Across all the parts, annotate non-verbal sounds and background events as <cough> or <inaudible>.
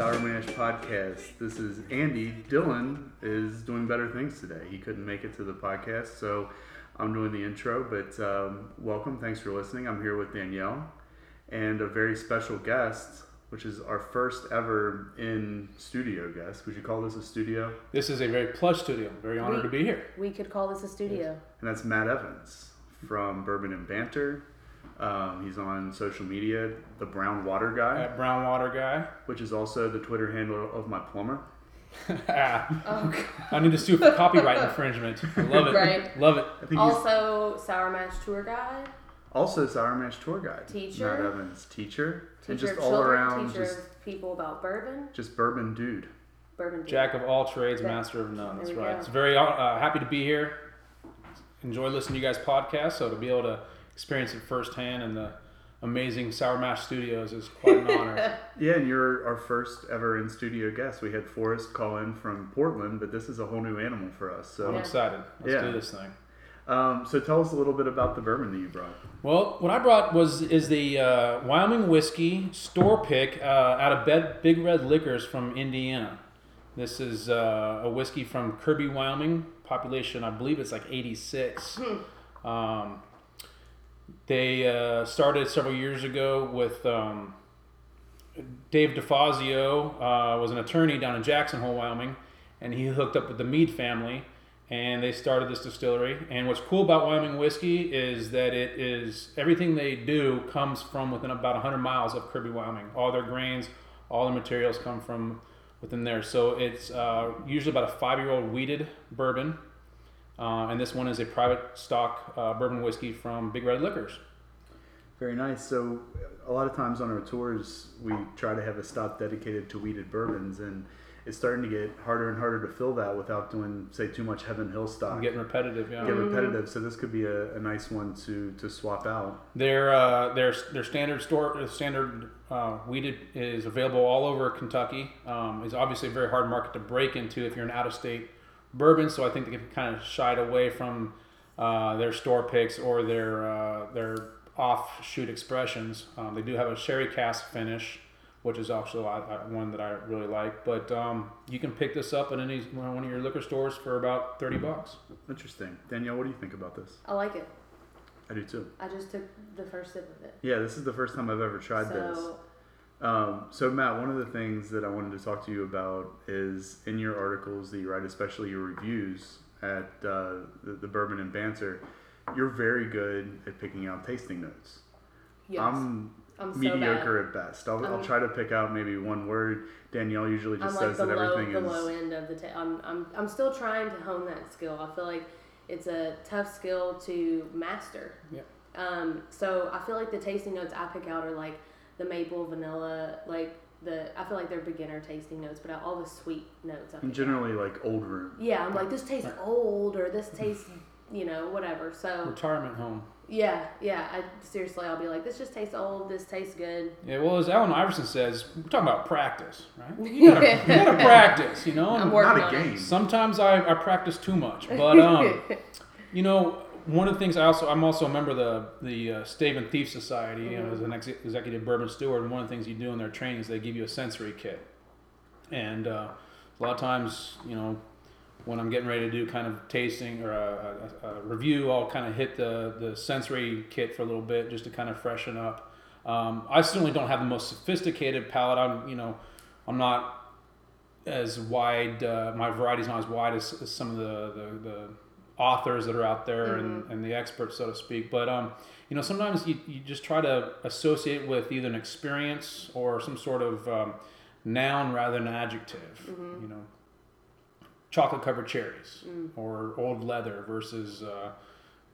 Sour Mash Podcast. This is Andy. Dylan is doing better things today. He couldn't make it to the podcast, so I'm doing the intro. But um, welcome. Thanks for listening. I'm here with Danielle and a very special guest, which is our first ever in studio guest. Would you call this a studio? This is a very plush studio. I'm very honored We- to be here. We could call this a studio. And that's Matt Evans from Bourbon and Banter. Um, he's on social media, the Brown Water Guy, At Brown Water Guy. which is also the Twitter handle of my plumber. <laughs> Ah, Oh, I need to sue for copyright infringement. I love it. Right. Love it. I think also, Sour Mash tour guide, also Sour Mash tour guide. Teacher. Matt Evans, teacher, teacher and just of all children, around, teacher just of people about bourbon, just bourbon dude. bourbon. Jack of all trades, There- master of none. That's there right. go. It's very uh, happy to be here. Enjoy listening to you guys' podcast. So to be able to experience it firsthand in the amazing Sour Mash Studios is quite an honor. <laughs> Yeah, and you're our first ever in studio guest. We had Forrest call in from Portland, but this is a whole new animal for us. So I'm excited. Let's Yeah. do this thing. um, so tell us a little bit about the bourbon that you brought. Well, what I brought was is the uh, Wyoming whiskey store pick uh, out of Bed, Big Red Liquors from Indiana. This is uh, a whiskey from Kirby, Wyoming. Population, I believe it's like 86. <laughs> um, they uh, started several years ago with um, Dave DeFazio uh, was an attorney down in Jackson Hole, Wyoming, and he hooked up with the Mead family, and they started this distillery. And what's cool about Wyoming whiskey is that it is everything they do comes from within about 100 miles of Kirby, Wyoming. All their grains, all the materials come from within there. So it's uh, usually about a five-year-old wheated bourbon, uh, and this one is a private stock uh, bourbon whiskey from Big Red Liquors. Very nice. So, a lot of times on our tours, we try to have a stop dedicated to wheated bourbons, and it's starting to get harder and harder to fill that without doing, say, too much Heaven Hill stock. I'm getting repetitive, yeah. Get repetitive. So this could be a, a nice one to to swap out. Their uh, their their standard store uh, standard uh, wheated is available all over Kentucky. Um, is obviously a very hard market to break into if you're an out of state bourbon. So I think they kind of shied away from uh, their store picks or their uh, their offshoot expressions. Um, they do have a sherry cask finish, which is also uh, uh, one that I really like. But um, you can pick this up at any one of your liquor stores for about thirty bucks. Interesting. Danielle, what do you think about this? I like it. I do too. I just took the first sip of it. Yeah, this is the first time I've ever tried this. So, Um, so Matt, one of the things that I wanted to talk to you about is in your articles that you write, especially your reviews at uh, the, the Bourbon and Banter, you're very good at picking out tasting notes. yes. I'm, I'm so mediocre at best. I'll, I'll try to pick out maybe one word. Danielle usually bad. I'm just like says the that low, everything the is. low end of the. Ta- I'm, I'm, I'm still trying to hone that skill. I feel like it's a tough skill to master. Yep. Um, so I feel like the tasting notes I pick out are like the maple, vanilla, like the. I feel like they're beginner tasting notes, but all the sweet notes. I pick And out. generally like old room. Yeah, I'm like this tastes Right. old or this tastes, you know, whatever. So Retirement home. yeah, yeah. I seriously, I'll be like, this just tastes old. This tastes good. Yeah, well, as Allen Iverson says, we're talking about practice, right? <laughs> You gotta, you gotta <laughs> practice, you know. I'm and working Not a game. it. Sometimes I, I practice too much, but <laughs> um, you know, one of the things I also I'm also a member of the the uh, Stave and Thief Society, you know, as an ex- executive bourbon steward. And one of the things you do in their training is they give you a sensory kit, and uh, a lot of times, you know. When I'm getting ready to do kind of tasting or a, a, a review, I'll kind of hit the, the sensory kit for a little bit just to kind of freshen up. Um, I certainly don't have the most sophisticated palate. I'm, you know, I'm not as wide. Uh, my variety's not as wide as, as some of the, the, the authors that are out there and, and the experts, so to speak. But um, you know, sometimes you, you just try to associate with either an experience or some sort of um, noun rather than adjective. You know, chocolate covered cherries or old leather versus. Uh,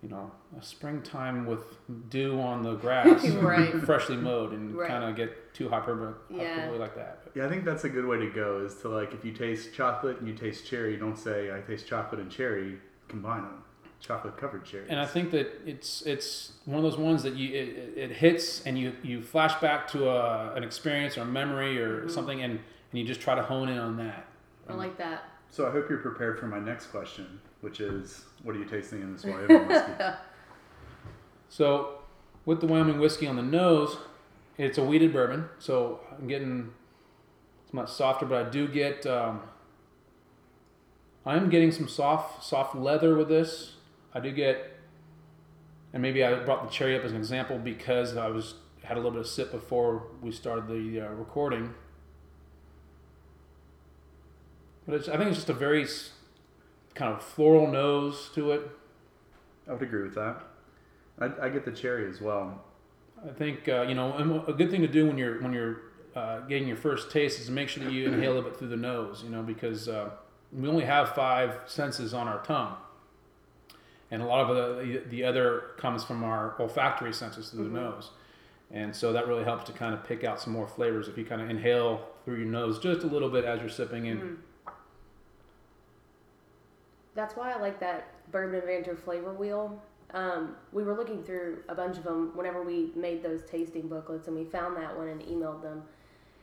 you know, a springtime with dew on the grass, <laughs> Right. freshly mowed, and Right. kind of get too hyperbole, Yeah. hyperbole like that. Yeah, I think that's a good way to go. Is to like if you taste chocolate and you taste cherry, don't say I taste chocolate and cherry. Combine them. Chocolate covered cherries. And I think that it's it's one of those ones that you it, it- it hits and you you flash back to a, an experience or a memory or something, and, and you just try to hone in on that. I like that. So I hope you're prepared for my next question, which is, what are you tasting in this Wyoming whiskey? <laughs> So, with the Wyoming whiskey on the nose, it's a wheated bourbon. So I'm getting it's much softer, but I do get. Um, I'm getting some soft soft leather with this. I do get, and maybe I brought the cherry up as an example because I was had a little bit of sip before we started the uh, recording. But it's, I think it's just a very kind of floral nose to it. I would agree with that. I, I get the cherry as well. I think uh, you know a good thing to do when you're when you're uh, getting your first taste is to make sure that you inhale a bit through the nose. You know because uh, we only have five senses on our tongue, and a lot of the the other comes from our olfactory senses through Mhm. the nose, and so that really helps to kind of pick out some more flavors if you kind of inhale through your nose just a little bit as you're sipping in. Mhm. That's why I like that Bourbon and Banter flavor wheel. Um, we were looking through a bunch of them whenever we made those tasting booklets, and we found that one and emailed them.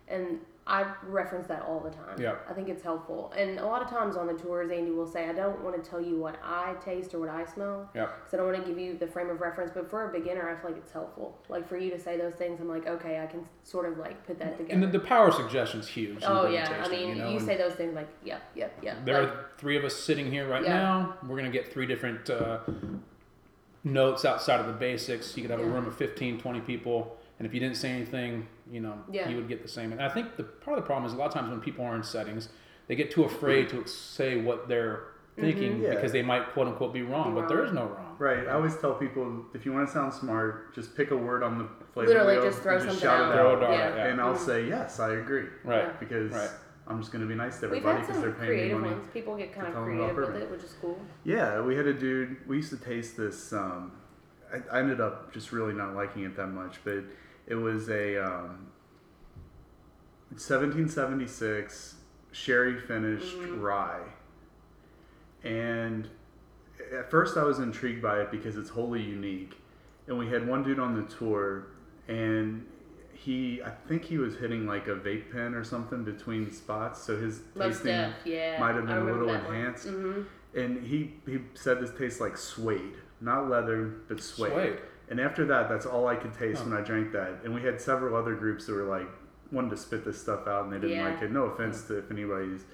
And I reference that all the time. Yeah. I think it's helpful. And a lot of times on the tours, Andy will say, I don't want to tell you what I taste or what I smell. Yeah. Because I don't want to give you the frame of reference. But for a beginner, I feel like it's helpful. Like for you to say those things, I'm like, okay, I can sort of like put that together. And the, the power suggestion is huge. oh, yeah. I mean, you, you, know, and- say those things like, yep, yep, yep. There Like, are three of us sitting here right Yeah. now. We're going to get three different uh, notes outside of the basics. You could have a room of 15, 20 people, and if you didn't say anything, you know, Yeah. you would get the same. And I think the part of the problem is a lot of times when people are in settings, they get too afraid to say what they're thinking Mhm. Yeah. because they might quote unquote be wrong, Be but there is no wrong. Right. I always tell people if you want to sound smart, just pick a word on the flavor Literally wheel just throw and something shout out. it Throw out. it out, Yeah. yeah. And I'll Mhm. say yes, I agree Right. Yeah. because Right. I'm just going to be nice to everybody because they're some paying me creative money. ones. People get kind of creative with it, which is cool. Yeah, we had a dude. We used to taste this. Um, I, I ended up just really not liking it that much, but it was a um, 1776 sherry finished Mhm. rye, and at first I was intrigued by it because it's wholly unique. And we had one dude on the tour, and he, I think he was hitting like a vape pen or something between spots, so his Most tasting Def, yeah. might have been a little that one. enhanced. Mhm. and he he said this tastes like suede, not leather, but suede. Suede. And after that, that's all I could taste Huh. when I drank that. And we had several other groups that were like wanted to spit this stuff out, and they didn't Yeah. like it. No offense to if anybody's,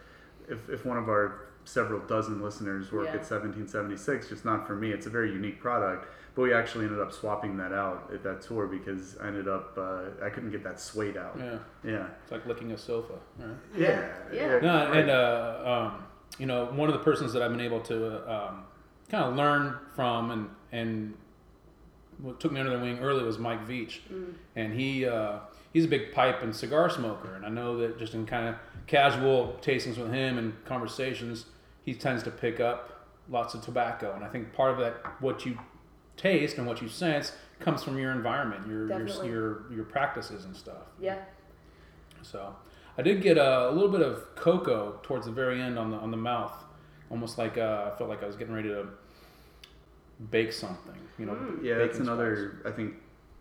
if if one of our several dozen listeners work Yeah. at 1776, just not for me. It's a very unique product. But we actually ended up swapping that out at that tour because I ended up uh, I couldn't get that suede out. Yeah, Yeah, it's like licking a sofa. Right? yeah, Yeah. No, right. and uh, um, you know, one of the persons that I've been able to uh, um, kind of learn from and and what took me under their wing early was Mike Veach, Mm. and he uh, he's a big pipe and cigar smoker, and I know that just in kind of casual tastings with him and conversations, he tends to pick up lots of tobacco, and I think part of that what you taste and what you sense comes from your environment, your your, your your practices and stuff. Yeah. So I did get a, a little bit of cocoa towards the very end on the on the mouth, almost like uh, I felt like I was getting ready to bake something. You know, Mm. Yeah, that's baking another I think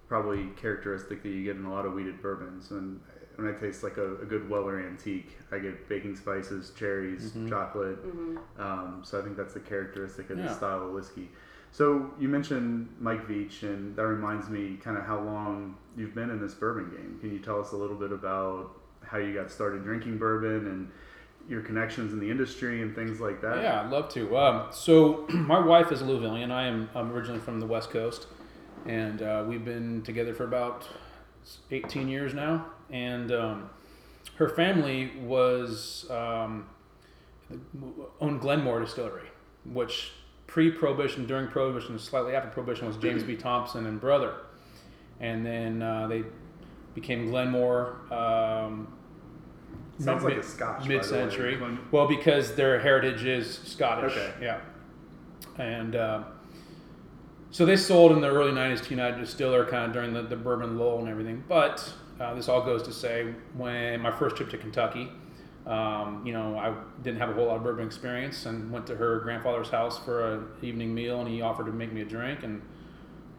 probably characteristic that you get in a lot of wheated bourbons. And when I taste like a, a good Weller antique, I get baking spices, cherries, Mhm. chocolate. hmm Um, so I think that's the characteristic of Yeah. the style of whiskey. So you mentioned Mike Veach, and that reminds me kind of how long you've been in this bourbon game. Can you tell us a little bit about how you got started drinking bourbon and your connections in the industry and things like that? Yeah, I'd love to. Um, so <clears throat> my wife is Louisvillian. I am I'm originally from the West Coast, and uh, we've been together for about 18 years now. And um, her family was um, owned Glenmore Distillery, which pre-prohibition, during prohibition, slightly after prohibition was James B. Thompson and brother, and then uh, they became Glenmore. Sounds mid- like a Scotch. way. mid-century. Well, because their heritage is Scottish. Okay. Yeah. And uh, so they sold in the early 90s to United Distiller kind of during the, the bourbon lull and everything. But uh, this all goes to say when my first trip to Kentucky, um, you know, I didn't have a whole lot of bourbon experience and went to her grandfather's house for an evening meal and he offered to make me a drink. And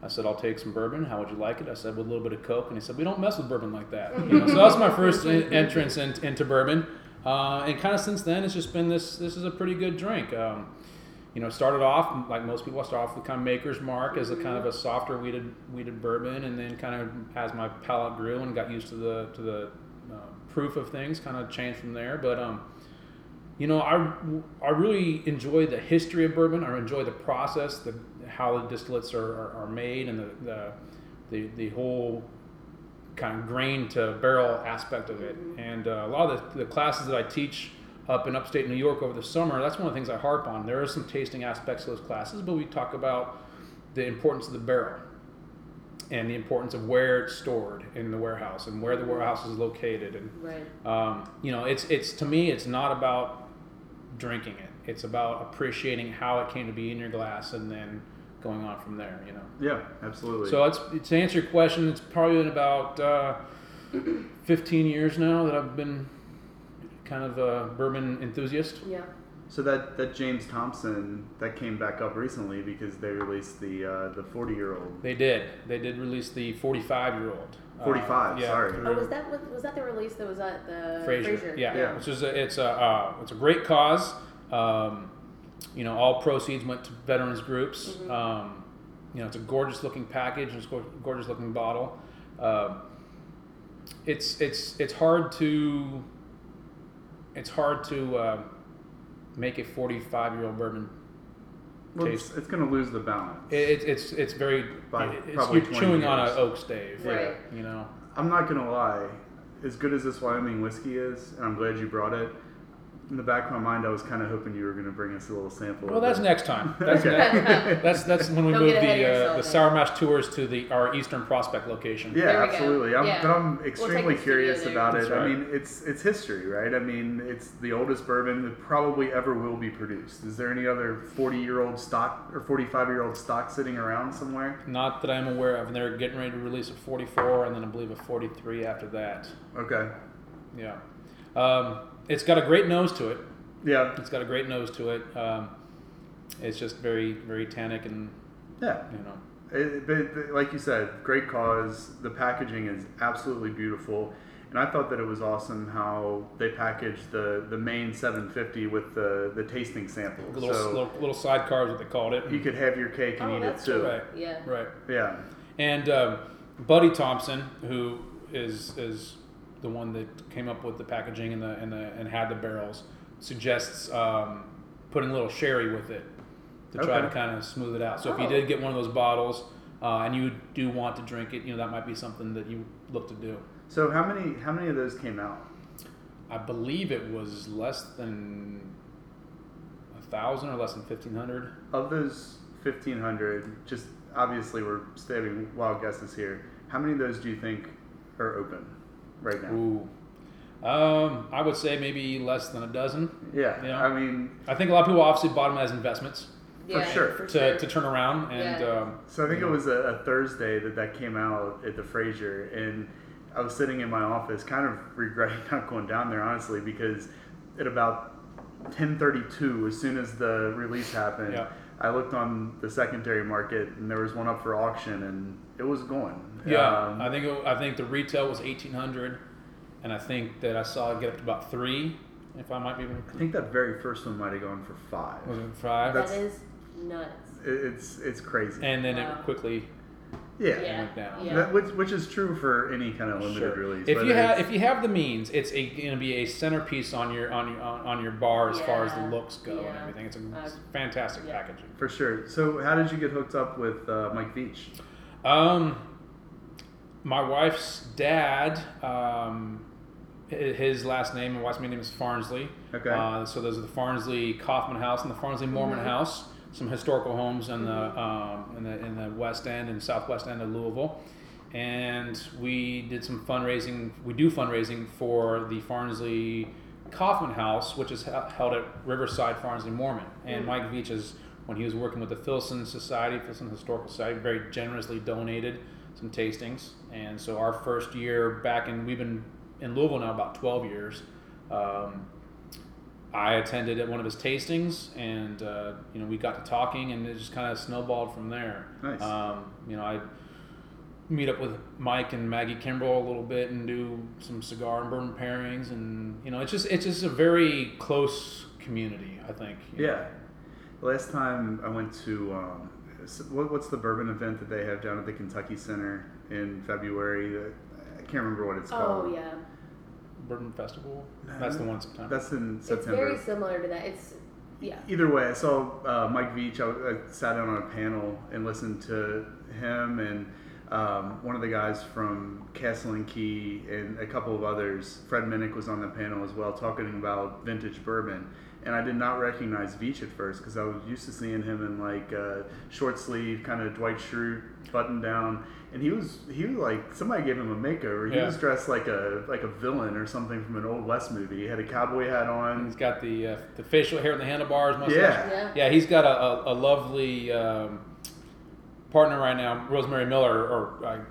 I said, I'll take some bourbon. How would you like it? I said, with a little bit of Coke. And he said, we don't mess with bourbon like that. You know, so that was my first en- entrance in, into bourbon. Uh, and kind of since then, it's just been this, this is a pretty good drink. Um, you know, started off like most people. I start off with kind of Maker's Mark as a kind of a softer wheated wheated bourbon, and then kind of as my palate grew and got used to the to the uh, proof of things kind of changed from there. But um, you know, I, I really enjoy the history of bourbon. I enjoy the process, the how the distillates are, are, are made, and the, the the the whole kind of grain to barrel aspect of it. And uh, a lot of the, the classes that I teach up in upstate New York over the summer, that's one of the things I harp on. There are some tasting aspects of those classes, but we talk about the importance of the barrel and the importance of where it's stored in the warehouse and where the warehouse is located. And Right. um, you know, it's it's to me, it's not about drinking it. It's about appreciating how it came to be in your glass and then going on from there. You know. Yeah, absolutely. So it's to answer your question, it's probably been about uh, 15 years now that I've been kind of a bourbon enthusiast. Yeah. So that, that James Thompson that came back up recently because they released the uh, the forty year old. They did. They did release the 45 year old. 45, yeah sorry. Oh, was that was, was that the release that was at the Frazier. Frazier? Yeah. Yeah. Which is a, it's a uh, it's a great cause. Um, you know, all proceeds went to veterans groups. Mhm. Um, you know, it's a gorgeous looking package. It's a gorgeous looking bottle. Uh, it's it's it's hard to it's hard to uh, make a 45 year old bourbon. Well, it's, Taste. it's going to lose the balance. It, it's it's it's very By it's, you're 20 chewing on years. an oak stave. Right. You know. I'm not going to lie. As good as this Wyoming whiskey is, and I'm glad you brought it. In the back of my mind, I was kind of hoping you were going to bring us a little sample. Well, of that's it. next time. <laughs> That's Okay. next, That's that's when we Don't move get ahead of the uh, the. Sour Mash tours to the our Eastern Prospect location. Yeah, There we go. absolutely. I'm, Yeah. But I'm extremely the studio curious there. about it. That's I mean, it's it's history, right? I mean, it's the oldest bourbon that probably ever will be produced. Is there any other 40 year old stock or 45 year old stock sitting around somewhere? Not that I'm aware of. And they're getting ready to release a 44, and then I believe a 43 after that. Okay. Yeah. Um, it's got a great nose to it. Yeah. It's got a great nose to it. Um, it's just very very tannic and Yeah. you know. It, but, but like you said, great cause. The packaging is absolutely beautiful, and I thought that it was awesome how they packaged the the main 750 with the the tasting sample. Little, so little little sidecar is what they called it. you could have your cake and Oh, eat it too. Right. Yeah. Right. Yeah. And um, Buddy Thompson, who is is the one that came up with the packaging and the and the and had the barrels, suggests um, putting a little sherry with it to try to kind of smooth it out. So if you Oh. did get one of those bottles uh, and you do want to drink it, you know that might be something that you look to do. So how many how many of those came out? I believe it was less than a thousand or less than fifteen hundred. Of those 1500, just obviously we're stating wild guesses here. How many of those do you think are open right now? Ooh. Um, I would say maybe less than a dozen. Yeah. Yeah. I mean, I think a lot of people obviously bought them as investments. Yeah, sure. For to, sure. to turn around and Yeah. um, So I think it know, was a, a Thursday that that came out at the Frazier, and I was sitting in my office, kind of regretting <laughs> not going down there, honestly, because at about 10:32, as soon as the release happened, Yeah. I looked on the secondary market, and there was one up for auction, and it was going. Yeah Um, I think it, I think the retail was eighteen hundred and I think that I saw it get up to about three if I might be I think that very first one might have gone for five. was it five that that's- nuts. It- It's it's crazy. and then Wow. it quickly yeah. Yeah. went down. Yeah. That, which, which is true for any kind of limited Sure. release. If you have if you have the means, it's going to be a centerpiece on your on your on, on your bar as far as the looks go and everything. It's a Uh, fantastic yeah. packaging. for sure. So how did you get hooked up with uh, Mike Veach? Um, my wife's dad, um, his last name, my wife's maiden name is Farnsley. Okay. Uh, so those are the Farnsley Kaufman House and the Farnsley Moremen Mhm. House, some historical homes in the um, in the in the west end and southwest end of Louisville. And we did some fundraising. We do fundraising for the Farnsley Kaufman House, which is held at Riverside Farnsley Moremen. And Mhm. Mike Veach is when he was working with the Filson Society, Filson Historical Society, very generously donated some tastings. And so our first year back in, we've been in Louisville now about 12 years. Um, I attended at one of his tastings, and uh, you know we got to talking, and it just kind of snowballed from there. Nice. Um, you know, I meet up with Mike and Maggie Kimberl a little bit and do some cigar and bourbon pairings, and you know, it's just it's just a very close community. I think. you know. Yeah. Last time I went to um, what's the bourbon event that they have down at the Kentucky Center in February? Uh, I can't remember what it's called. Oh yeah. Bourbon Festival. That's the one in September. That's in It's September. very similar to that. It's yeah. Either way, I saw uh, Mike Veach. I, I sat down on a panel and listened to him and um, one of the guys from Castle and Key and a couple of others. Fred Minnick was on the panel as well, talking about vintage bourbon. And I did not recognize Veach at first because I was used to seeing him in like uh, short sleeve, kind of Dwight Schrute button down. And he was he was like somebody gave him a makeover. He Yeah. was dressed like a like a villain or something from an old west movie. He had a cowboy hat on. He's got the uh, the facial hair and the handlebars. Mustache. Yeah. Yeah. Yeah, he's got a, a, a lovely um, partner right now, Rosemary Miller, or uh, s-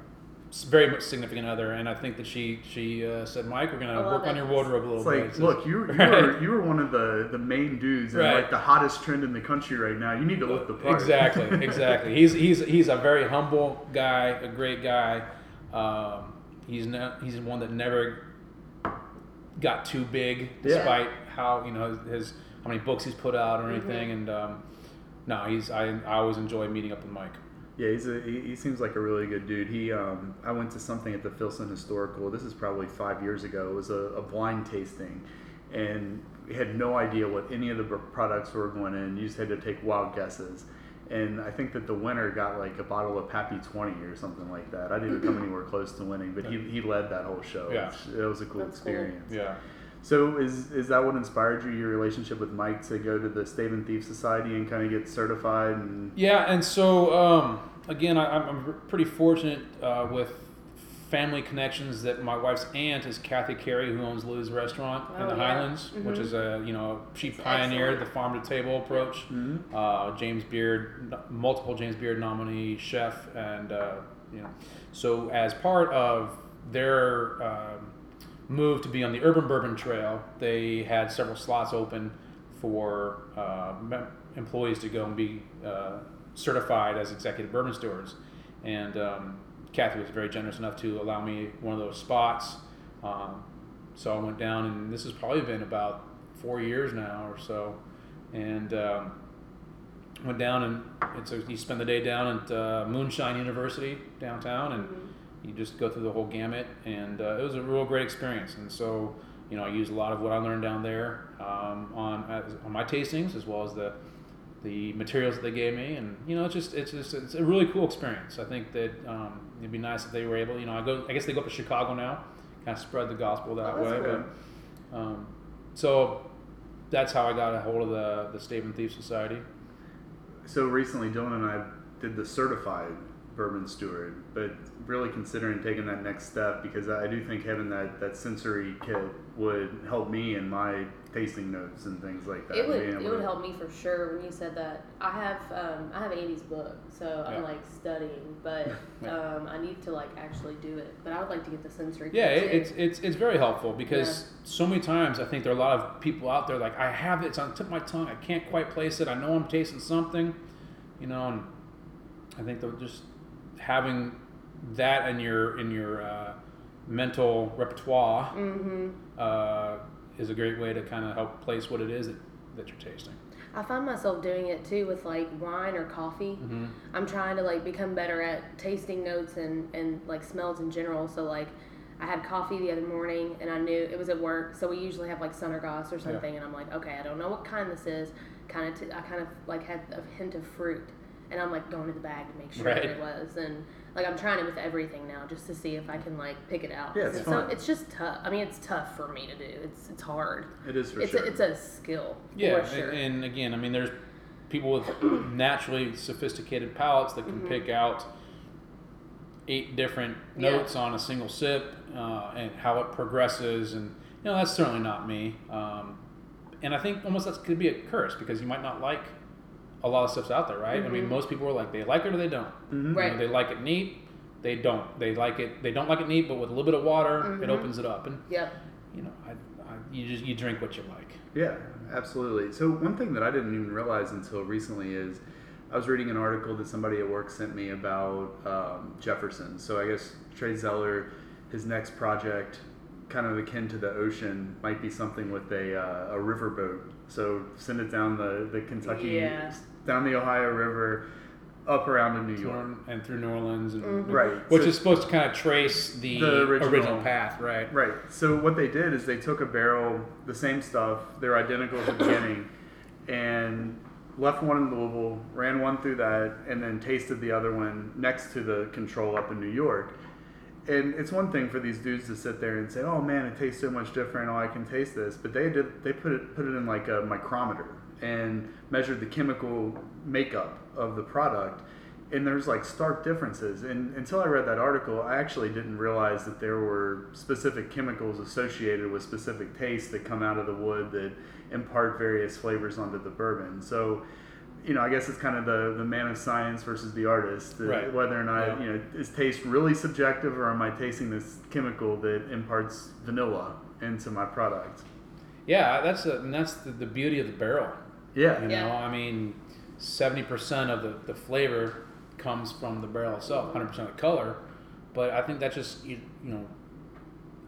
very much significant other, and I think that she she uh, said, Mike, we're gonna love work on your wardrobe a little It's bit. like, It's look, you, you Right. were you were one of the, the main dudes and Right. like the hottest trend in the country right now. You need to look the part. Exactly, <laughs> exactly. He's he's he's a very humble guy, a great guy. Um, he's not he's one that never got too big, Yeah. despite how you know his, his how many books he's put out or Mm-hmm. anything. And um, no, he's I I always enjoy meeting up with Mike. Yeah, he's a, he, he seems like a really good dude. He um, I went to something at the Filson Historical. This is probably five years ago. It was a, a blind tasting, and we had no idea what any of the products were going in. You just had to take wild guesses. And I think that the winner got like a bottle of Pappy 20 or something like that. I didn't come <clears throat> anywhere close to winning, but he, he led that whole show. Yeah. It was a cool That's cool. experience. Yeah. So is is that what inspired you, your relationship with Mike, to go to the Stave and Thief Society and kind of get certified? And Yeah, and so um, again, I, I'm, I'm pretty fortunate uh, with family connections that my wife's aunt is Kathy Cary, who owns Lou's Restaurant in Oh, the yeah. Highlands, which Mhm. is a you know she It's pioneered excellent. the farm to table approach. Mhm. Uh, James Beard, multiple James Beard nominee chef, and uh, you know, so as part of their um, move to be on the Urban Bourbon Trail, they had several slots open for uh, employees to go and be uh, certified as executive bourbon stewards. And um, Kathy was very generous enough to allow me one of those spots. Um, so I went down, and this has probably been about four years now or so, and um, went down and it's a, you spend the day down at uh, Moonshine University downtown, and you just go through the whole gamut, and uh, it was a real great experience. And so, you know, I used a lot of what I learned down there um, on as, on my tastings as well as the the materials that they gave me, and you know, it's just it's just it's a really cool experience. I think that um, it'd be nice if they were able, you know, I go, I guess they go up to Chicago now, kind of spread the gospel that Oh, way. cool. But um, so that's how I got a hold of the the Stave and Thief Society. So recently, Dylan and I did the certified bourbon steward, but really considering taking that next step because I do think having that, that sensory kit would help me in my tasting notes and things like that. It would it would help me for sure when you said that. I have um, I have Andy's book, so Yeah. I'm like studying, but <laughs> um, I need to like actually do it. But I would like to get the sensory. Yeah, kit, it, it's it's it's very helpful because so many times I think there are a lot of people out there like I have it, it's on the tip of my tongue, I can't quite place it. I know I'm tasting something, you know, and I think that just having that in your in your uh, mental repertoire Mhm. uh, is a great way to kind of help place what it is that, that you're tasting. I find myself doing it too with like wine or coffee. Mm-hmm. I'm trying to like become better at tasting notes and and like smells in general. So like. I had coffee the other morning and I knew it was at work, so we usually have like Sunergos or something, and I'm like, okay, I don't know what kind this is. Kind of, t- I kind of like had a hint of fruit, and I'm like going to the bag to make sure Right. that it was, and like I'm trying it with everything now just to see if I can like pick it out. Yeah, it's so fun. it's just tough. I mean, it's tough for me to do. It's it's hard. It is for It's sure. a, it's a skill. Yeah, for sure. and, and again, I mean, there's people with naturally sophisticated palates that can Mhm. pick out eight different Yeah. notes on a single sip uh, and how it progresses, and you know that's certainly not me. Um, and I think almost that could be a curse because you might not like a lot of stuffs out there, right? I mean, Mhm. most people are like they like it or they don't. Mhm. Right. You know, they like it neat. They don't. They like it. They don't like it neat, but with a little bit of water, Mhm. it opens it up, and Yep. you know, I, I, you just you drink what you like. Yeah, absolutely. So one thing that I didn't even realize until recently is I was reading an article that somebody at work sent me about um, Jefferson. So I guess Trey Zoeller, his next project, kind of akin to the ocean, might be something with a, uh, a riverboat. So send it down the, the Kentucky, Yeah. Down the Ohio River, up around in New York. and through New Orleans, and Mhm. Right. which so- is supposed to kind of trace the, The original- original, path, right? Right. So what they did is they took a barrel, the same stuff, they're identical at the beginning, and left one in Louisville, ran one through that, and then tasted the other one next to the control up in New York. And it's one thing for these dudes to sit there and say, "Oh man, it tastes so much different. Oh, I can taste this." But they did. They put it put it in like a micrometer and measured the chemical makeup of the product. And there's like stark differences. And until I read that article, I actually didn't realize that there were specific chemicals associated with specific tastes that come out of the wood that impart various flavors onto the bourbon. So, you know, I guess it's kind of the, the man of science versus the artist. Right. Whether or not, Yeah. you know, is taste really subjective or am I tasting this chemical that imparts vanilla into my product? Yeah, that's a, and that's the, the beauty of the barrel. Yeah. You Yeah. know, I mean, seventy percent of the, the flavor comes from the barrel itself, hundred percent of the color. But I think that's just you, you know,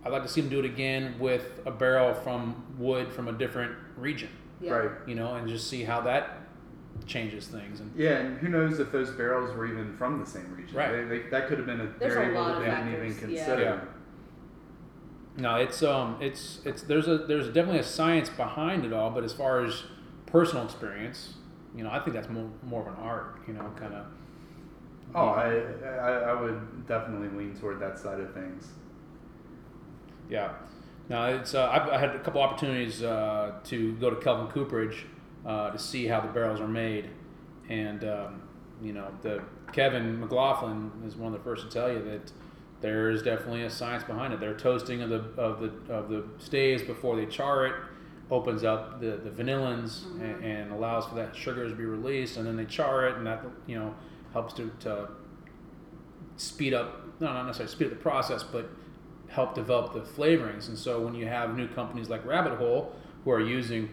I'd like to see them do it again with a barrel from wood from a different region. Yeah. Right. You know, and just see how that changes things. And Yeah, and who knows if those barrels were even from the same region? Right. They, they, that could have been a There's variable lot that of they didn't even factors, yeah. consider. Yeah. no, it's um, it's it's there's a there's definitely a science behind it all. But as far as personal experience, you know, I think that's more more of an art. You know, kind of. Oh, I, I, I would definitely lean toward that side of things. Yeah. Now it's uh, I've I had a couple opportunities uh, to go to Kelvin Cooperage uh, to see how the barrels are made, and um, you know the Kevin McLaughlin is one of the first to tell you that there is definitely a science behind it. They're toasting of the of the of the staves before they char it opens up the the vanillins and, and allows for that sugar to be released, and then they char it, and that you know helps to, to speed up no not necessarily speed up the process, but help develop the flavorings. And so when you have new companies like Rabbit Hole who are using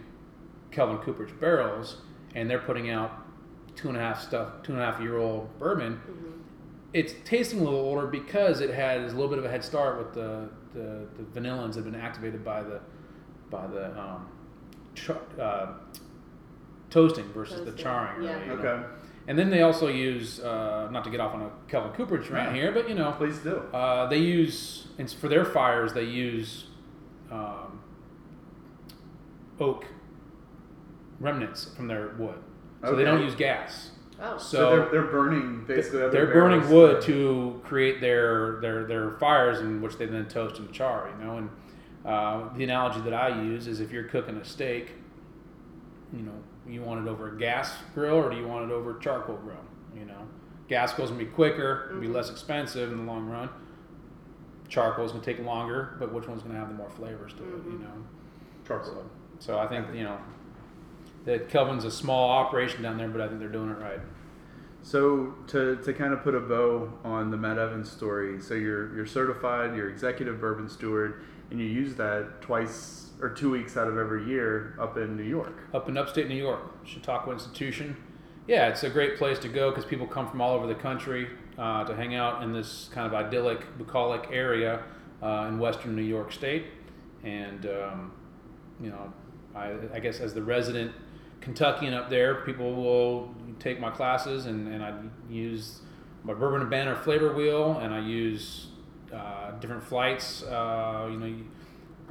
Kelvin Cooperage barrels and they're putting out two and a half stuff, two and a half year old bourbon, Mm-hmm. it's tasting a little older because it has a little bit of a head start with the the, the vanillins that have been activated by the by the um, ch- uh, toasting versus the charring. yeah. Really, you know. Okay, And then they also use uh, not to get off on a Kelvin Cooperage rant Yeah. here, but you know please do. uh, they use and for their fires they use um, oak remnants from their wood, so they don't use gas. Oh. So, So, they're, they're burning basically. other they're burning barrels wood to create their their their fires, in which they then toast and char. You know, and uh, the analogy that I use is if you're cooking a steak, you know, you want it over a gas grill or do you want it over a charcoal grill? You know, gas grill's gonna be quicker, it'll be less expensive in the long run. Charcoal's gonna take longer, but which one's gonna have the more flavors to it? You Mhm. know, charcoal. so, so I think you know that Kelvin's a small operation down there, but I think they're doing it right. So to, to kind of put a bow on the Matt Evans story, so you're you're certified, you're executive bourbon steward, and you use that twice or two weeks out of every year up in New York. up in upstate New York, Chautauqua Institution. Yeah, it's a great place to go because people come from all over the country uh, to hang out in this kind of idyllic, bucolic area uh, in western New York State. And, um, you know, I, I guess as the resident Kentuckian up there, people will take my classes and, and I use my bourbon and Banter flavor wheel and I use uh, different flights. Uh, you know,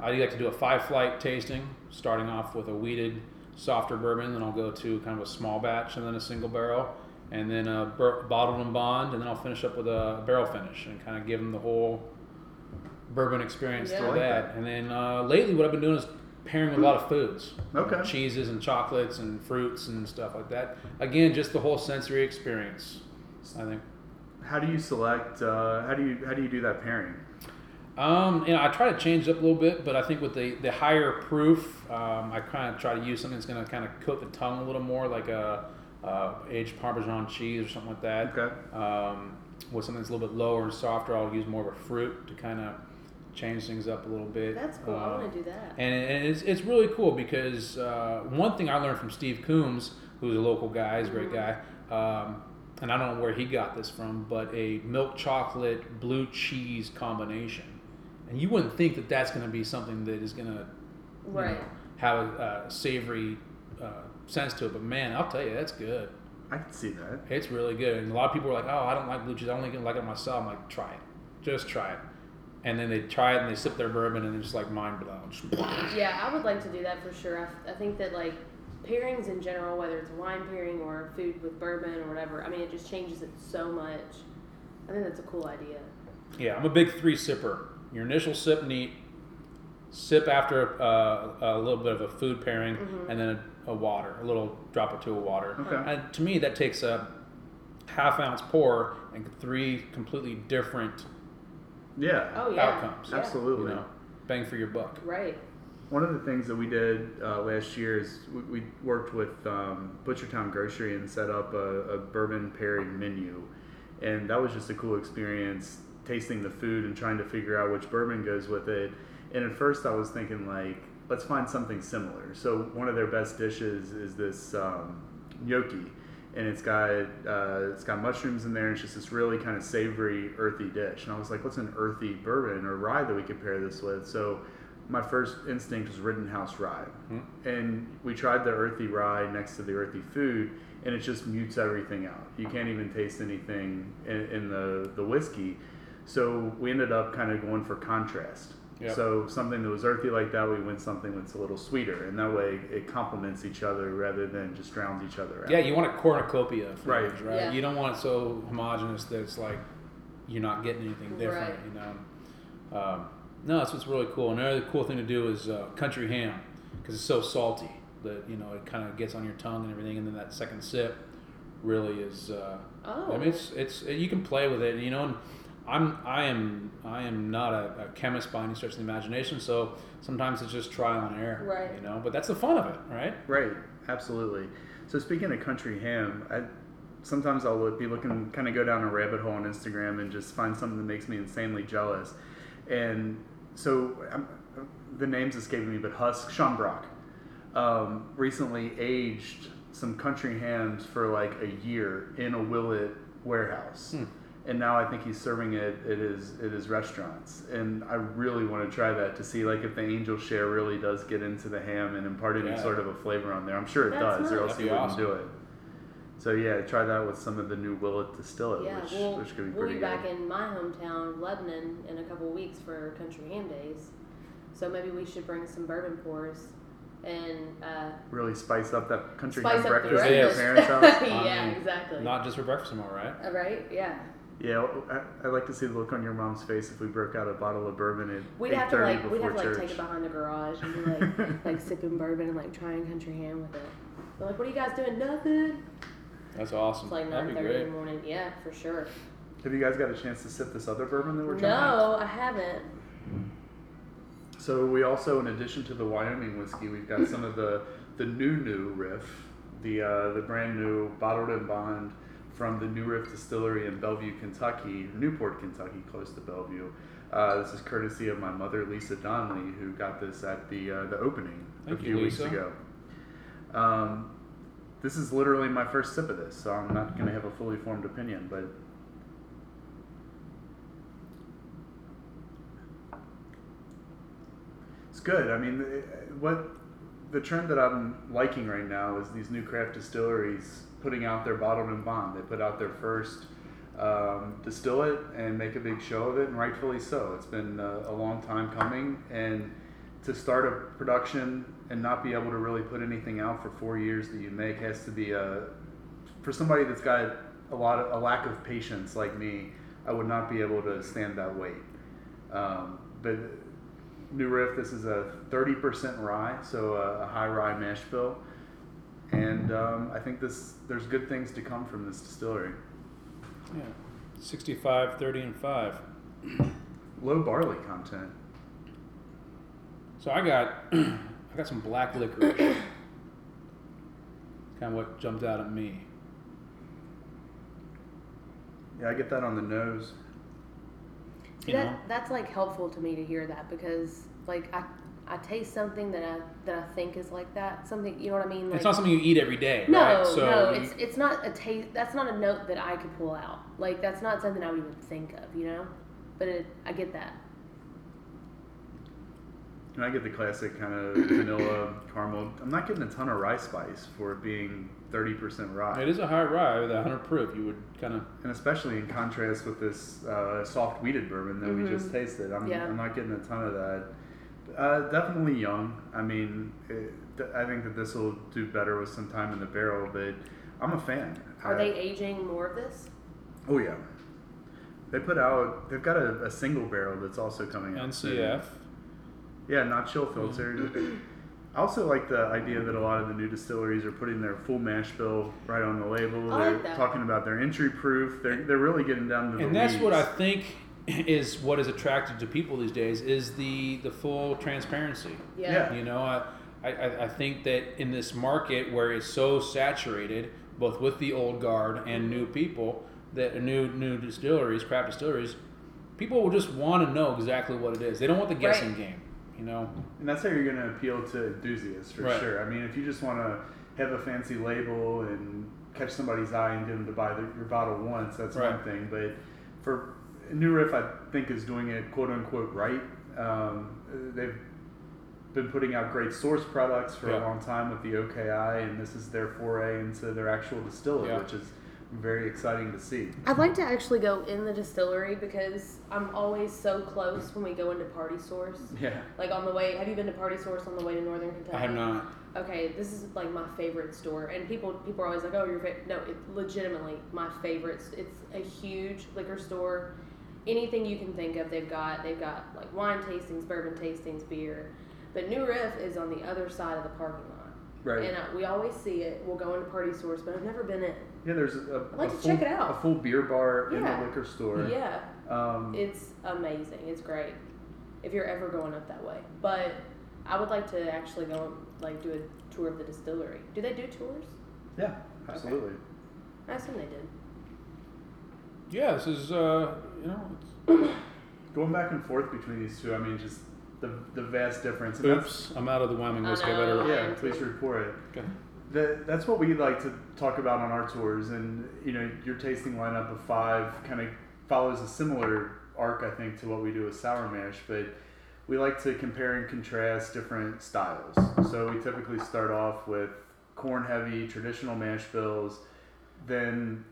I like to do a five flight tasting, starting off with a wheated softer bourbon, then I'll go to kind of a small batch and then a single barrel, and then a bur- bottled and bond, and then I'll finish up with a barrel finish and kind of give them the whole bourbon experience Yeah. through like that. And then uh, lately, what I've been doing is pairing with a lot of foods, Okay. cheeses and chocolates and fruits and stuff like that. Again, just the whole sensory experience. I think. How do you select? Uh, how do you how do you do that pairing? Um, you know, I try to change it up a little bit, but I think with the, the higher proof, um, I kind of try to use something that's going to kind of coat the tongue a little more, like a, uh aged Parmesan cheese or something like that. Okay. Um, with something that's a little bit lower and softer, I'll use more of a fruit to kind of change things up a little bit. That's cool. I Um, want to do that. and, and it's, it's really cool because uh, one thing I learned from Steve Coomes, who's a local guy, he's a great guy, um, and I don't know where he got this from, but a milk chocolate blue cheese combination. And you wouldn't think that that's going to be something that is going to Right. have a, a savory uh, sense to it, but man, I'll tell you, that's good. I can see that. It's really good. And a lot of people are like, "Oh, I don't like blue cheese. I only like it myself." I'm like, "Try it. Just try it." And then they try it and they sip their bourbon and it's like mind blown. Yeah, I would like to do that for sure. I, I think that like pairings in general, whether it's a wine pairing or food with bourbon or whatever, I mean, it just changes it so much. I think that's a cool idea. Yeah, I'm a big three sipper. Your initial sip neat, sip after uh, a little bit of a food pairing, Mhm. and then a, a water, a little drop or two of water. Okay. And to me, that takes a half ounce pour and three completely different Yeah. Oh yeah, outcomes. Absolutely. You know, bang for your buck. Right. One of the things that we did uh, last year is we, we worked with um, Butchertown Grocery and set up a, a bourbon pairing menu, and that was just a cool experience tasting the food and trying to figure out which bourbon goes with it. And at first, I was thinking like, let's find something similar. So one of their best dishes is this um, gnocchi, and it's got uh, it's got mushrooms in there. It's just this really kind of savory, earthy dish. And I was like, what's an earthy bourbon or rye that we could pair this with? So my first instinct was Rittenhouse rye, Hmm. and we tried the earthy rye next to the earthy food, and it just mutes everything out. You can't even taste anything in, in the the whiskey. So we ended up kind of going for contrast. Yep. So something that was earthy like that, we went something that's a little sweeter, and that way it complements each other rather than just drowns each other out. Yeah, you want a cornucopia of Right. right? Yeah. You don't want it so homogenous that it's like you're not getting anything different, Right. you know. Um, no, that's what's really cool. Another cool thing to do is uh, country ham because it's so salty that you know it kind of gets on your tongue and everything, and then that second sip really is. Uh, Oh. I mean, it's it's you can play with it, you know. And I'm I am I am not a, a chemist by any stretch of the imagination, so sometimes it's just trial and error, Right. You know, but that's the fun of it, right? Right, absolutely. So speaking of country ham, I sometimes I'll look, be looking, kind of go down a rabbit hole on Instagram and just find something that makes me insanely jealous. And so I'm, the name's escaping me, but Husk Sean Brock um, recently aged some country hams for like a year in a Willet warehouse. Hmm. And now I think he's serving it at his at his restaurants, and I really want to try that to see like if the angel share really does get into the ham and impart any Yeah. sort of a flavor on there. I'm sure it That's does, or else That'd he wouldn't awesome. do it. So yeah, try that with some of the new Willet distillate, Yeah, which, we'll, which could be we'll pretty be good. back in my hometown of Lebanon in a couple of weeks for Country Ham Days. So maybe we should bring some bourbon pours and uh, Really spice up that country ham breakfast at your parents' <laughs> house. yeah, I mean, exactly. Not just for breakfast, am I right? Uh, right? Yeah. Yeah, I, I'd like to see the look on your mom's face if we broke out a bottle of bourbon at We'd have 8:30 to like we'd before have to like church. take it behind the garage and be like <laughs> like sipping bourbon and like trying country ham with it. We're like, what are you guys doing? Nothing. That's awesome. It's like That'd nine be thirty in the morning. Yeah, for sure. Have you guys got a chance to sip this other bourbon that we're trying? No, I haven't. So we also, in addition to the Wyoming whiskey, we've got some of the the new new riff, the uh, the brand new bottled and bond from the New Riff Distillery in Bellevue, Kentucky, Newport, Kentucky, close to Bellevue. Uh, this is courtesy of my mother, Lisa Donnelly, who got this at the uh, the opening Thank a you, few weeks Lisa. ago. Um, this is literally my first sip of this, so I'm not going to have a fully formed opinion, but It's good. I mean, eh, what the trend that I'm liking right now is these new craft distilleries putting out their bottled and bond. They put out their first um, distill it and make a big show of it, and rightfully so. It's been uh, a long time coming, and to start a production and not be able to really put anything out for four years that you make has to be a for somebody that's got a lot of a lack of patience like me. I would not be able to stand that weight. Um, but New Riff, this is a 30% rye, so a, a high rye mash bill. And um, I think this there's good things to come from this distillery. Yeah. 65, 30, and 5. Low barley content. So I got <clears throat> got some black licorice. kind of what jumped out at me. Yeah, I get that on the nose. You that know? that's like helpful to me to hear that because like I I taste something that I that I think is like that something you know what I mean like it's not something you eat every day, no right? So no you- it's it's not a taste that's not a note that I could pull out like that's not something I would even think of you know but it, I get that And I get the classic kind of <coughs> vanilla caramel. I'm not getting a ton of rye spice for it being 30% rye. It is a high rye with a hundred proof. You would kind of And especially in contrast with this uh, soft wheated bourbon that we just tasted. I'm, Yeah. I'm not getting a ton of that. Uh, definitely young. I mean, it, I think that this will do better with some time in the barrel, but I'm a fan. Are I- they aging more of this? Oh, yeah. They put out, they've got a, a single barrel that's also coming out. soon. Yeah, not chill filtered. <clears throat> I also like the idea that a lot of the new distilleries are putting their full mash bill right on the label. I They're like that. talking about their entry proof. They're, they're really getting down to the and that's what I think is what is attractive to people these days is the the full transparency. Yeah. You know, I, I, I think that in this market where it's so saturated, both with the old guard and new people, that new new distilleries, craft distilleries, people will just want to know exactly what it is. They don't want the guessing Right. game. You know, And that's how you're going to appeal to enthusiasts for Right. sure. I mean, if you just want to have a fancy label and catch somebody's eye and get them to buy the, your bottle once, that's one thing. But for New Riff, I think is doing it quote unquote right. Um, they've been putting out great source products for a long time with the OKI, and this is their foray into their actual distiller, Yeah. which is very exciting to see. I'd like to actually go in the distillery because I'm always so close when we go into Party Source. Yeah. Like on the way, have you been to Party Source on the way to Northern Kentucky? I have not. Okay, this is like my favorite store, and people people are always like, "Oh, your favorite." No, it legitimately my favorite. It's a huge liquor store. Anything you can think of, they've got. They've got like wine tastings, bourbon tastings, beer. But New Riff is on the other side of the parking lot, Right. and uh, we always see it. We'll go into Party Source, but I've never been in. Yeah, there's a, I'd like a to full, check it out. a full beer bar in the liquor store. Yeah, Um, it's amazing. It's great if you're ever going up that way. But I would like to actually go like do a tour of the distillery. Do they do tours? yeah, absolutely. I assume they did. Yeah, this is uh, you know, it's, <coughs> Going back and forth between these two, I mean, just the the vast difference. And oops, I'm out of the Wyoming I whiskey. I better. Yeah, please report it. Okay. The, that's what we like to talk about on our tours, and you know, your tasting lineup of five kind of follows a similar arc, I think, to what we do with sour mash. But we like to compare and contrast different styles. So we typically start off with corn heavy traditional mash bills, then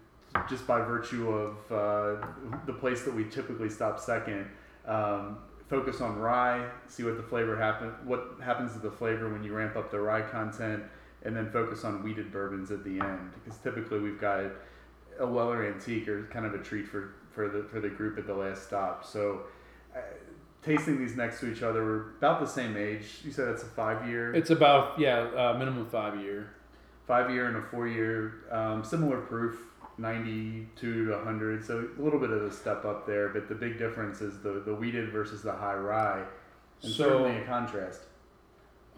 just by virtue of uh, the place that we typically stop second, um, focus on rye, see what the flavor happen, what happens to the flavor when you ramp up the rye content, and then focus on wheated bourbons at the end. Because typically we've got a Weller Antique or kind of a treat for, for the for the group at the last stop. So. Uh, Tasting these next to each other, we're about the same age. You said it's a five year. It's about yeah, uh, minimum five year. five year and a four year, um, similar proof, 92 to 100. So a little bit of a step up there, but the big difference is the, the wheated versus the high rye. And So- certainly a contrast.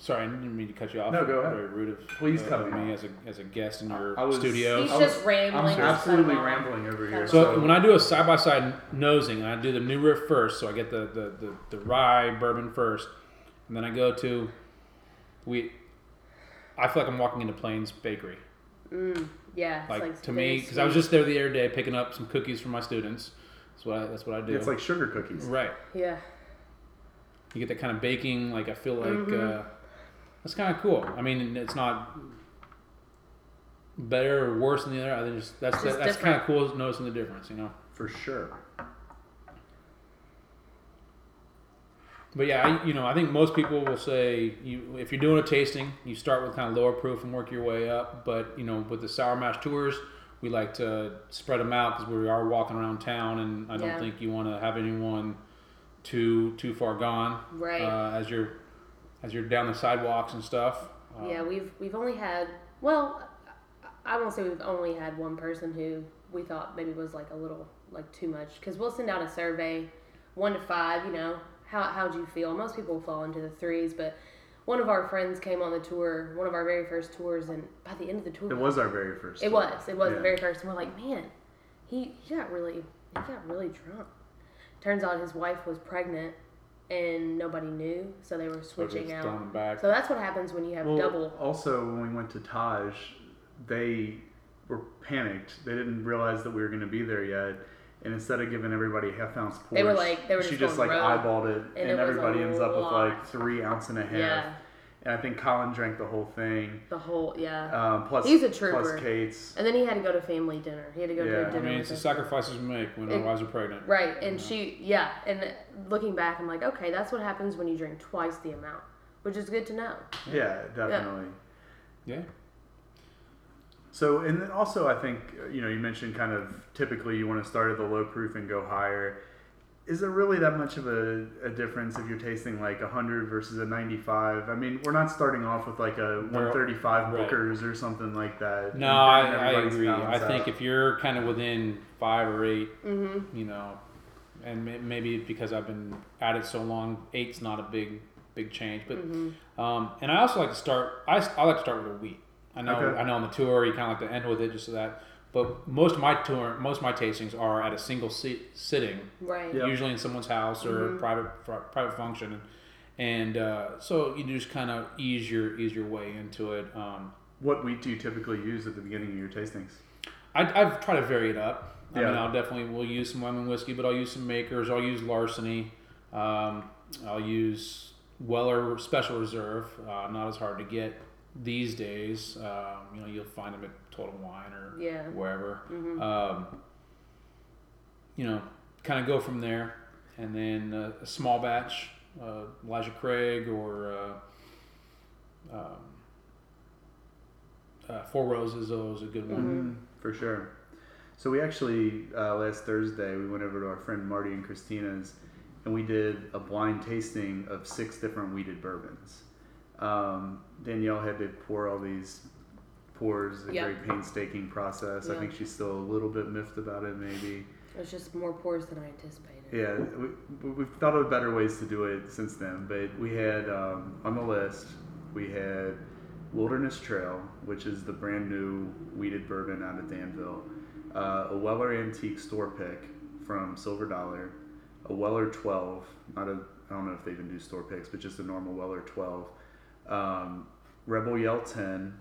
Sorry, I didn't mean to cut you off. No, go ahead. Very rude of Please uh, cut of me me as a as a guest in your I was- studio. He's I was- just rambling. I'm just absolutely cut him off. rambling over here. So So when I do a side by side nosing, I do the new riff first. So I get the, the, the, the rye bourbon first, and then I go to we. I feel like I'm walking into Plehn's Bakery. Mm, yeah, it's Like, like to me, because I was just there the other day picking up some cookies for my students. That's what I, that's what I do. it's like sugar cookies. right. yeah. You get that kind of baking. Like I feel like Mhm. uh, that's kind of cool. I mean, it's not better or worse than the other. I think just that's just that's kind of cool noticing the difference. You know. For sure. But yeah, I, you know, I think most people will say you if you're doing a tasting, you start with kind of lower proof and work your way up. But you know, with the sour mash tours, we like to spread them out because we are walking around town, and I don't Yeah. think you want to have anyone too too far gone Right. uh, as you're as you're down the sidewalks and stuff. Uh, yeah, we've we've only had well, I I won't say we've only had one person who we thought maybe was like a little like too much because we'll send out a survey, one to five. You know, how how'd you feel? Most people fall into the threes, but one of our friends came on the tour, one of our very first tours, and by the end of the tour, It was our very first. It tour. was. It was Yeah. the very first. And we're like, man, he he got really he got really drunk. Turns out his wife was pregnant, and nobody knew, so they were switching out. throwing back. So that's what happens when you have Well, double. Also, when we went to Taj, they were panicked. They didn't realize that we were going to be there yet. And instead of giving everybody half ounce pours, They were like- they were she just just like going rogue. eyeballed it, And and, it was everybody ends up with like three ounce and a half. Yeah. And I think Colin drank the whole thing. The whole yeah. Um, plus, He's a trooper. plus Kate's. And then he had to go to family dinner. He had to go Yeah. to dinner. I dinner. mean, it's the sacrifices we make when our wives are pregnant. Right, and she, yeah, and looking back, I'm like, okay, that's what happens when you drink twice the amount, which is good to know. Yeah, definitely. Yeah. So, and then also, I think uh, you know, you mentioned kind of typically you want to start at the low proof and go higher. Is there really that much of a, a difference if you're tasting like a hundred versus a ninety-five? I mean, we're not starting off with like a one thirty-five Right. Booker's or something like that. No, I, I agree. I balance think out. if you're kind of within five or eight, Mm-hmm. you know, and maybe because I've been at it so long, eight's not a big big change. But Mm-hmm. um, and I also like to start. I, I like to start with a wheat. I know Okay. I know on the tour you kind of like to end with it just so that. But most of my tour, most of my tastings are at a single sit, sitting, Right. Yeah. usually in someone's house or Mhm. private fr- private function, and uh, so you just kind of ease your ease your way into it. Um, what wheat do you typically use at the beginning of your tastings? I, I've tried to vary it up. I mean, Yeah. I'll definitely will use some Wyoming whiskey, but I'll use some makers. I'll use larceny. Um, I'll use Weller Special Reserve. Uh, not as hard to get these days. Um, you know, you'll find them at Total Wine or Yeah. wherever. Mm-hmm. Um, you know, kind of go from there, and then uh, a small batch, uh, Elijah Craig or uh, um, uh, Four Roses. Though is a good one. Mhm. For sure. So we actually uh, last Thursday we went over to our friend Marty and Christina's, and we did a blind tasting of six different wheated bourbons. Um, Danielle had to pour all these pours, a Yep. very painstaking process. I think she's still a little bit miffed about it, maybe. It was just more pores than I anticipated. Yeah, we, we- we've thought of better ways to do it since then, but we had um, on the list we had Wilderness Trail, which is the brand new wheated bourbon out of Danville, uh, a Weller Antique Store Pick from Silver Dollar, a Weller 12, not a I don't know if they even do store picks, but just a normal Weller 12, um, Rebel Yell 10,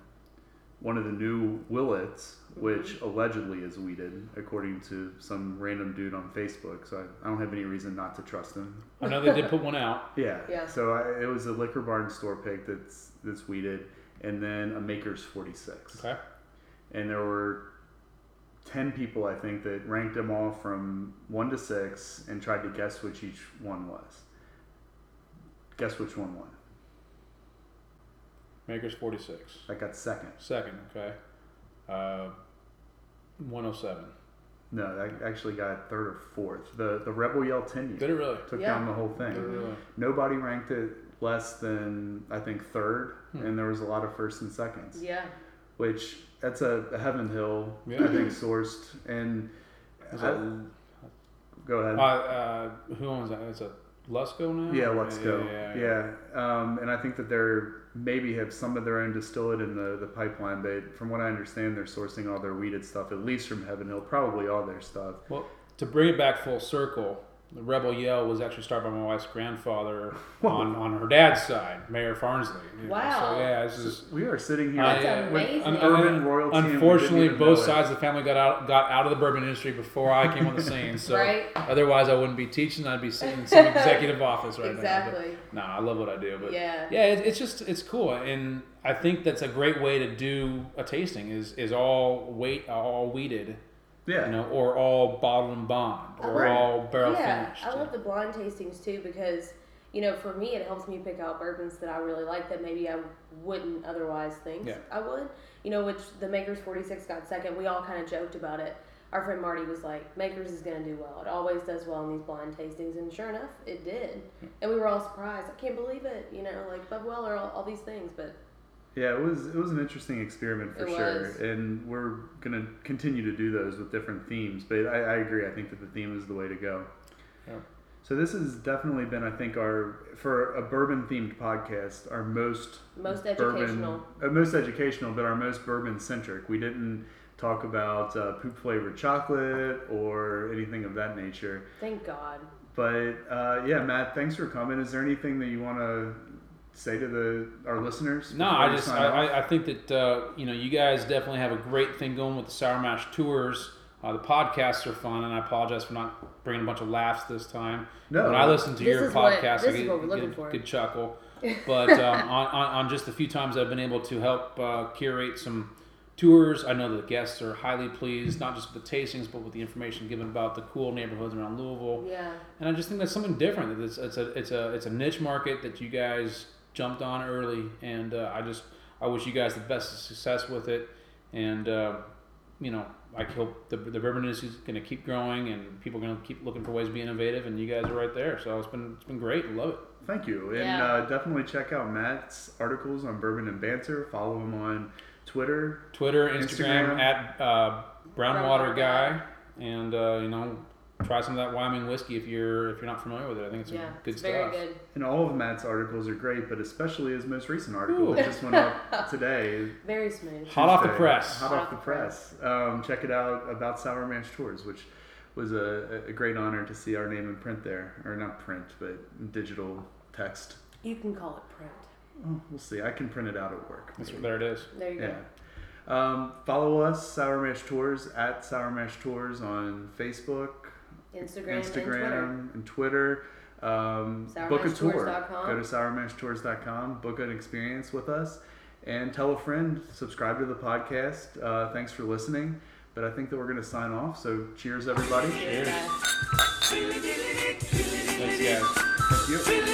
one of the new Willetts, which allegedly is wheated, according to some random dude on Facebook. So I, I don't have any reason not to trust him. I know they did put one out. <laughs> Yeah. Yeah. So I, it was a Liquor Barn store pick that's that's wheated, and then a Maker's 46. Okay. And there were 10 people, I think, that ranked them all from 1 to 6 and tried to guess which each one was. Guess which one won. Makers 46. I got second. Second, okay. Uh, 107. No, that actually got third or fourth. The the Rebel Yell 10 Did it really? took Yeah. down the whole thing. Did it really? Nobody ranked it less than, I think, third, Hmm. and there was a lot of first and seconds. Yeah. which that's a, a Heaven Hill, Yeah. I think, sourced. And Is I- that, go ahead. uh, uh, who owns that? It's a Luxco now? yeah, Luxco. Yeah. Yeah, Um, and I think that they're maybe have some of their own distillate in the, the pipeline, but from what I understand, they're sourcing all their wheated stuff, at least from Heaven Hill, probably all their stuff. Well, to bring it back full circle, the Rebel Yell was actually started by my wife's grandfather <laughs> on, on her dad's side, Mayor Farnsley. Wow. So, yeah, this is. We are sitting here I, uh, amazing. un- Urban un- royalty Unfortunately, both know it. sides of the family got out got out of the bourbon industry before I came on the scene. So <laughs> Right. otherwise, I wouldn't be teaching. I'd be sitting in some <laughs> executive office right now. exactly. Nah, I love what I do. But Yeah. yeah, it, it's just it's cool, and I think that's a great way to do a tasting. Is is all weight all wheated, Yeah. you know, or all bottle and bond, or all barrel yeah, finished. I love the blind tastings too because, you know, for me it helps me pick out bourbons that I really like that maybe I wouldn't otherwise think Yeah. I would. You know, which the Makers 46 got second. We all kind of joked about it. Our friend Marty was like, Makers is going to do well. It always does well in these blind tastings. And sure enough, it did. And we were all surprised. I can't believe it. You know, like Bub Weller, all, all these things. But Yeah, it was it was an interesting experiment for It sure, was. and we're gonna continue to do those with different themes. But I, I agree. I think that the theme is the way to go. Yeah. So this has definitely been, I think, our for a bourbon themed podcast, our most most bourbon, educational. uh, most educational, but our most bourbon centric. We didn't talk about uh, poop flavored chocolate or anything of that nature. Thank God. But uh, yeah, Matt, thanks for coming. Is there anything that you want to say to the our listeners? No, I just I. I, I think that uh, you know you guys definitely have a great thing going with the Sour Mash tours. Uh, the podcasts are fun, and I apologize for not bringing a bunch of laughs this time. No. when I listen to This your is what- podcast, this I is get, what we're get looking a for. good chuckle. <laughs> but um, on, on, on just the few times I've been able to help uh, curate some tours, I know the guests are highly pleased, not just with the tastings, but with the information given about the cool neighborhoods around Louisville. Yeah. And I just think that's something different. That it's, it's a it's a it's a niche market that you guys jumped on early, and uh, I just I wish you guys the best of success with it. And uh, you know, I hope the the bourbon industry is going to keep growing, and people are going to keep looking for ways to be innovative. And you guys are right there. So it's been it's been great. Love it. Thank you, and Yeah. uh, definitely check out Matt's articles on bourbon and banter. Follow him on Twitter. Twitter, Instagram, Instagram. at uh, Brownwater Brownwater Guy, and uh, you know, try some of that Wyoming whiskey if you're if you're not familiar with it. I think it's Yeah. good it's stuff. very good. And all of Matt's articles are great, but especially his most recent article Ooh. that just went up <laughs> today. Very smooth. Hot off the press. Hot off the press. Um, check it out about Sour Mash Tours, which was a, a great honor to see our name in print there, or not print, but digital text. You can call it print. Oh, we'll see. I can print it out at work. Maybe. there it is. There you Yeah. go. Um, follow us, Sour Mash Tours, at Sour Mash Tours on Facebook, Instagram, Instagram, and Twitter. Um, book a Mash tour. Go to sourmashtours.com, book an experience with us, and tell a friend. Subscribe to the podcast. Uh, thanks for listening. But I think that we're going to sign off. So cheers, everybody. Cheers, Cheers. guys. Thanks, guys. Thank you.